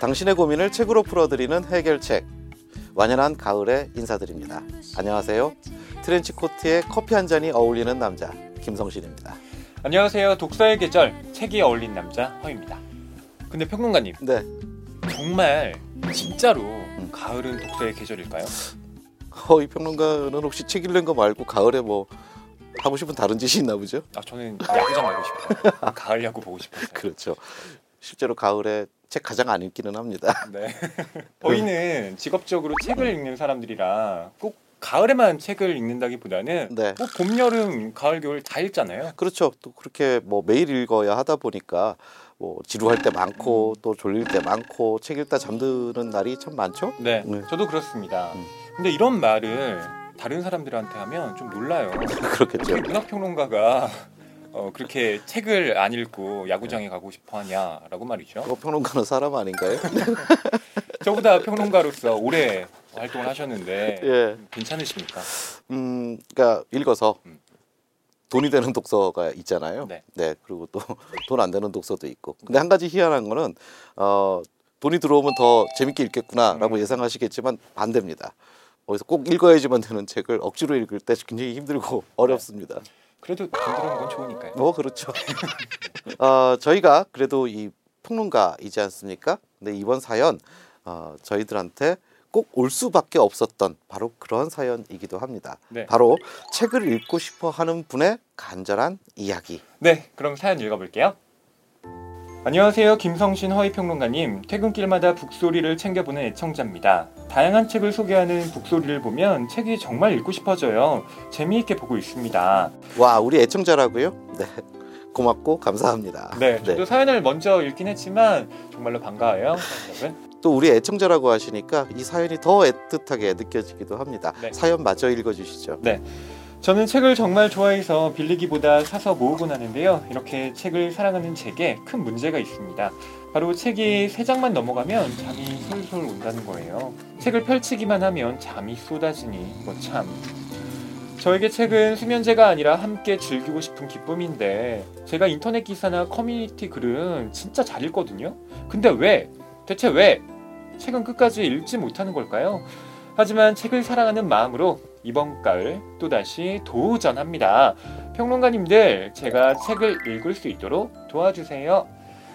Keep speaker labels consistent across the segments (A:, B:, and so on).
A: 당신의 고민을 책으로 풀어드리는 해결책 완연한 가을에 인사드립니다. 안녕하세요. 트렌치 코트에 커피 한 잔이 어울리는 남자 김성신입니다.
B: 안녕하세요. 독서의 계절 책이 어울린 남자 허입니다. 근데 평론가님
A: 네,
B: 정말 진짜로 가을은 독서의 계절일까요?
A: 어, 이 평론가는 혹시 책 읽는 거 말고 가을에 뭐 하고 싶은 다른 짓이 있나 보죠?
B: 아 저는 야구장 가고 싶어요. 가을 야구 보고 싶어요.
A: 그렇죠. 실제로 가을에 책 가장 안 읽기는 합니다.
B: 네. 저희는 직업적으로 책을 읽는 사람들이라 꼭 가을에만 책을 읽는다기보다는
A: 네.
B: 뭐 봄, 여름, 가을, 겨울 다 읽잖아요.
A: 그렇죠. 또 그렇게 뭐 매일 읽어야 하다 보니까 뭐 지루할 때 많고 또 졸릴 때 많고 책 읽다 잠드는 날이 참 많죠.
B: 네,
A: 네.
B: 저도 그렇습니다.
A: 음.
B: 근데 이런 말을 다른 사람들한테 하면 좀 놀라요.
A: 그렇겠죠.
B: 문학평론가가 어, 그렇게 책을 안 읽고 야구장에 가고 싶어 하냐라고 말이죠.
A: 어, 평론가는 사람 아닌가요?
B: 저보다 평론가로서 오래 활동을 하셨는데
A: 예.
B: 괜찮으십니까?
A: 음, 그러니까 읽어서
B: 음.
A: 돈이 되는 독서가 있잖아요.
B: 네.
A: 그리고 또 돈 안 되는 독서도 있고. 근데 한 가지 희한한 거는 어, 돈이 들어오면 더 재밌게 읽겠구나라고
B: 음.
A: 예상하시겠지만 반대입니다. 어디서 꼭 읽어야지만 되는 책을 억지로 읽을 때 굉장히 힘들고 어렵습니다.
B: 그래도 돈 들어오는 건 좋으니까요.
A: 뭐 그렇죠. 어, 저희가 그래도 이 평론가이지 않습니까? 근데 이번 사연 어, 저희들한테 꼭 올 수밖에 없었던 바로 그런 사연이기도 합니다.
B: 네.
A: 바로 책을 읽고 싶어 하는 분의 간절한 이야기.
B: 네, 그럼 사연 읽어볼게요. 안녕하세요. 김성신 허위평론가님. 퇴근길마다 북소리를 챙겨보는 애청자입니다. 다양한 책을 소개하는 북소리를 보면 책이 정말 읽고 싶어져요. 재미있게 보고 있습니다.
A: 와, 우리 애청자라고요? 네. 고맙고 감사합니다.
B: 네, 저도 사연을 먼저 읽긴 했지만 정말로 반가워요.
A: 또 우리 애청자라고 하시니까 이 사연이 더 애틋하게 느껴지기도 합니다.
B: 네.
A: 사연 마저 읽어주시죠.
B: 저는 책을 정말 좋아해서 빌리기보다 사서 모으곤 하는데요. 이렇게 책을 사랑하는 제게 큰 문제가 있습니다. 바로 책이 세 장만 넘어가면 잠이 솔솔 온다는 거예요. 책을 펼치기만 하면 잠이 쏟아지니 뭐 참. 저에게 책은 수면제가 아니라 함께 즐기고 싶은 기쁨인데 제가 인터넷 기사나 커뮤니티 글은 진짜 잘 읽거든요. 근데 왜? 대체 왜? 책은 끝까지 읽지 못하는 걸까요? 하지만 책을 사랑하는 마음으로 이번 가을 또다시 도전합니다. 평론가님들, 제가 책을 읽을 수 있도록 도와주세요.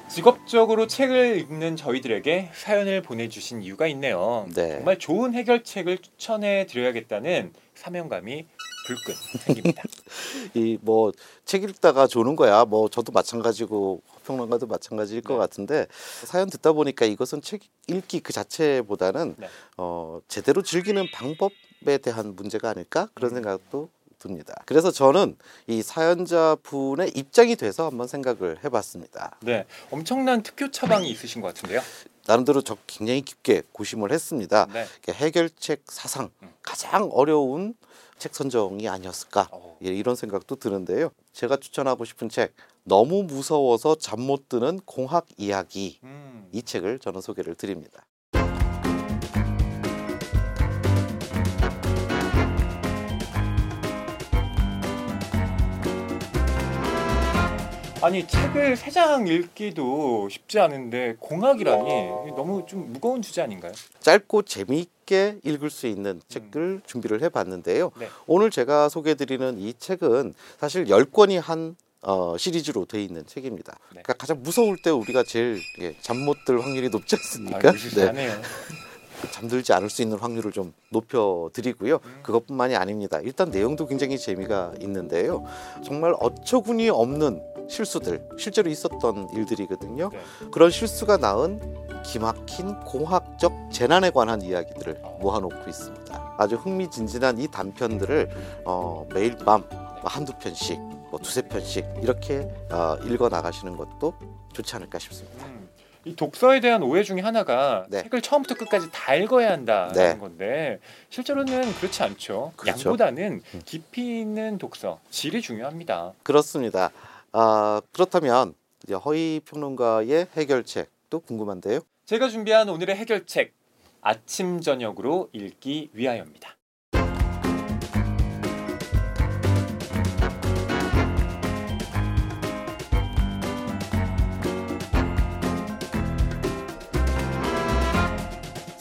B: 직업적으로 책을 읽는 저희들에게 사연을 보내주신 이유가 있네요.
A: 네.
B: 정말 좋은 해결책을 추천해 드려야겠다는 사명감이 불끈 생깁니다.
A: 이 뭐 책 읽다가 조는 거야. 뭐 저도 마찬가지고 평론가도 마찬가지일 것
B: 네.
A: 같은데 사연 듣다 보니까 이것은 책 읽기 그 자체보다는
B: 네.
A: 어, 제대로 즐기는 방법 에 대한 문제가 아닐까 그런
B: 음.
A: 생각도 듭니다. 그래서 저는 이 사연자 분의 입장이 돼서 한번 생각을 해봤습니다.
B: 네, 엄청난 특효 처방이 있으신 것 같은데요.
A: 나름대로 저 굉장히 깊게 고심을 했습니다.
B: 네.
A: 해결책 사상
B: 음.
A: 가장 어려운 책 선정이 아니었을까
B: 어,
A: 예, 이런 생각도 드는데요. 제가 추천하고 싶은 책 너무 무서워서 잠 못 드는 공학 이야기
B: 음,
A: 이 책을 저는 소개를 드립니다.
B: 아니 책을 세 장 읽기도 쉽지 않은데 공학이라니 너무 좀 무거운 주제 아닌가요?
A: 짧고 재미있게 읽을 수 있는 책을 준비를 해봤는데요.
B: 네.
A: 오늘 제가 소개해드리는 이 책은 사실 10권이 한 어, 시리즈로 돼 있는 책입니다.
B: 네.
A: 그러니까 가장 무서울 때 우리가 제일 예, 잠못 들 확률이 높지
B: 아,
A: 않습니까? 네.
B: 유실하네요.
A: 잠들지 않을 수 있는 확률을 좀 높여드리고요.
B: 음.
A: 그것뿐만이 아닙니다. 일단 내용도 굉장히 재미가 있는데요. 정말 어처구니 없는 실수들, 실제로 있었던 일들이거든요.
B: 네.
A: 그런 실수가 낳은 기막힌 공학적 재난에 관한 이야기들을 모아놓고 있습니다. 아주 흥미진진한 이 단편들을 어, 매일 밤 한두 편씩, 뭐 두세 편씩 이렇게 어, 읽어 나가시는 것도 좋지 않을까 싶습니다.
B: 음, 이 독서에 대한 오해 중에 하나가
A: 네.
B: 책을 처음부터 끝까지 다 읽어야 한다는
A: 네.
B: 건데 실제로는 그렇지 않죠.
A: 그렇죠.
B: 양보다는
A: 음.
B: 깊이 있는 독서, 질이 중요합니다.
A: 그렇습니다. 아, 그렇다면 이제 허위 평론가의 해결책도 궁금한데요.
B: 제가 준비한 오늘의 해결책 아침 저녁으로 읽기 위하여입니다.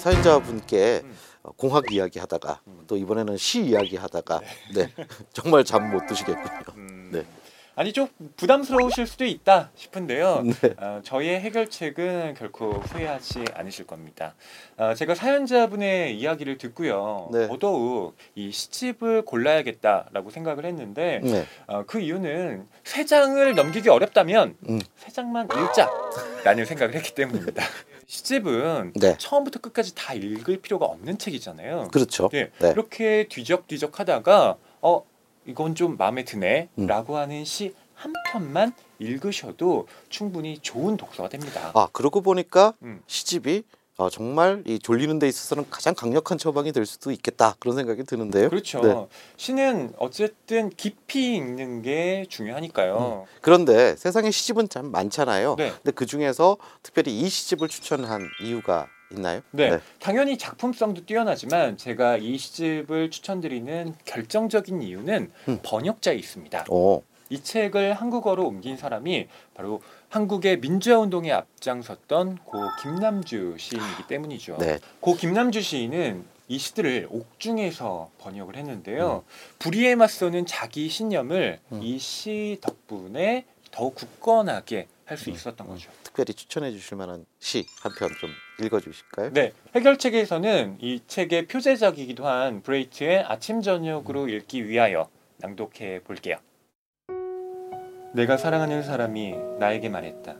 A: 사연자분께
B: 음.
A: 어, 공학 이야기 하다가
B: 음.
A: 또 이번에는 시 이야기 하다가 네 정말 잠 못 드시겠군요.
B: 음,
A: 네.
B: 아니 좀 부담스러우실 수도 있다 싶은데요.
A: 네.
B: 어, 저희의 해결책은 결코 후회하지 않으실 겁니다. 어, 제가 사연자분의 이야기를 듣고요.
A: 네.
B: 더더욱 이 시집을 골라야겠다라고 생각을 했는데
A: 네.
B: 어, 그 이유는 세 장을 넘기기 어렵다면
A: 음.
B: 세 장만 읽자라는 생각을 했기 때문입니다. 시집은
A: 네.
B: 처음부터 끝까지 다 읽을 필요가 없는 책이잖아요.
A: 그렇죠.
B: 네,
A: 네.
B: 이렇게 뒤적뒤적 하다가 어 이건 좀 마음에
A: 음.
B: 드네라고 하는 시 한 편만 읽으셔도 충분히 좋은 독서가 됩니다.
A: 아 그러고 보니까
B: 음.
A: 시집이 어, 정말 이 졸리는 데 있어서는 가장 강력한 처방이 될 수도 있겠다 그런 생각이 드는데요.
B: 그렇죠.
A: 네.
B: 시는 어쨌든 깊이 읽는 게 중요하니까요.
A: 그런데 세상에 시집은 참 많잖아요.
B: 네.
A: 근데 그 중에서 특별히 이 시집을 추천한 이유가 있나요?
B: 네, 당연히 작품성도 뛰어나지만 제가 이 시집을 추천드리는 결정적인 이유는
A: 음.
B: 번역자에 있습니다.
A: 오,
B: 이 책을 한국어로 옮긴 사람이 바로 한국의 민주화 운동에 앞장섰던 고 김남주 시인이기 때문이죠.
A: 네.
B: 고 김남주 시인은 이 시들을 옥중에서 번역을 했는데요. 불의에 맞서는 자기 신념을
A: 음.
B: 이시 덕분에 더욱 굳건하게 할수
A: 음.
B: 있었던 거죠.
A: 특별히 추천해 주실 만한 시 한 편 좀 읽어 주실까요?
B: 네, 해결책에서는 이 책의 표제작이기도 한 브레이트의 아침 저녁으로 읽기 위하여 낭독해 볼게요. 내가 사랑하는 사람이 나에게 말했다.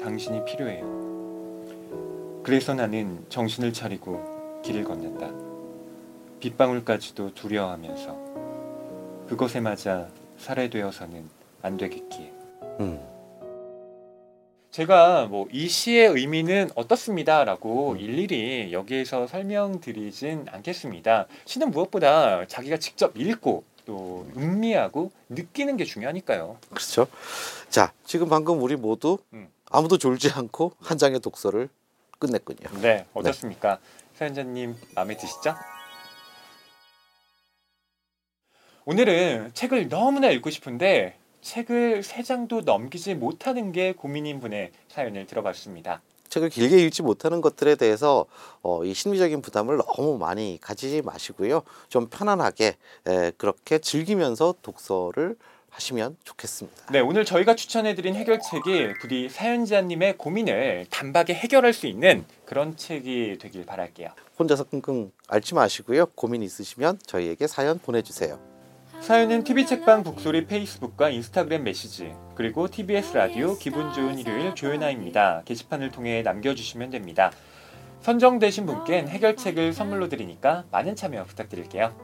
B: 당신이 필요해요. 그래서 나는 정신을 차리고 길을 건넌다. 빗방울까지도 두려워하면서 그것에 맞아 살해되어서는 안 되겠기에.
A: 음,
B: 제가 뭐 이 시의 의미는 어떻습니다라고
A: 음.
B: 일일이 여기에서 설명드리진 않겠습니다. 시는 무엇보다 자기가 직접 읽고 또 음미하고 느끼는 게 중요하니까요.
A: 그렇죠. 자, 지금 방금 우리 모두
B: 음.
A: 아무도 졸지 않고 한 장의 독서를 끝냈군요.
B: 네, 어떻습니까? 사연자님 마음에 드시죠? 오늘은 책을 너무나 읽고 싶은데 책을 세 장도 넘기지 못하는 게 고민인 분의 사연을 들어봤습니다.
A: 책을 길게 읽지 못하는 것들에 대해서 어, 이 심리적인 부담을 너무 많이 가지지 마시고요. 좀 편안하게 에, 그렇게 즐기면서 독서를 하시면 좋겠습니다.
B: 네, 오늘 저희가 추천해드린 해결책이 부디 사연자님의 고민을 단박에 해결할 수 있는 그런 책이 되길 바랄게요.
A: 혼자서 끙끙 앓지 마시고요. 고민 있으시면 저희에게 사연 보내주세요.
B: 사연은 TV 책방 북소리 페이스북과 인스타그램 메시지 그리고 TBS 라디오 기분 좋은 일요일 조연아입니다. 게시판을 통해 남겨주시면 됩니다. 선정되신 분께는 해결책을 선물로 드리니까 많은 참여 부탁드릴게요.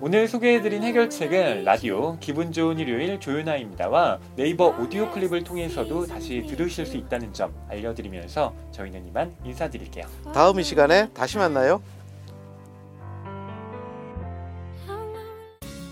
B: 오늘 소개해드린 해결책은 라디오 기분 좋은 일요일 조연아입니다와 네이버 오디오 클립을 통해서도 다시 들으실 수 있다는 점 알려드리면서 저희는 이만 인사드릴게요.
A: 다음 이 시간에 다시 만나요.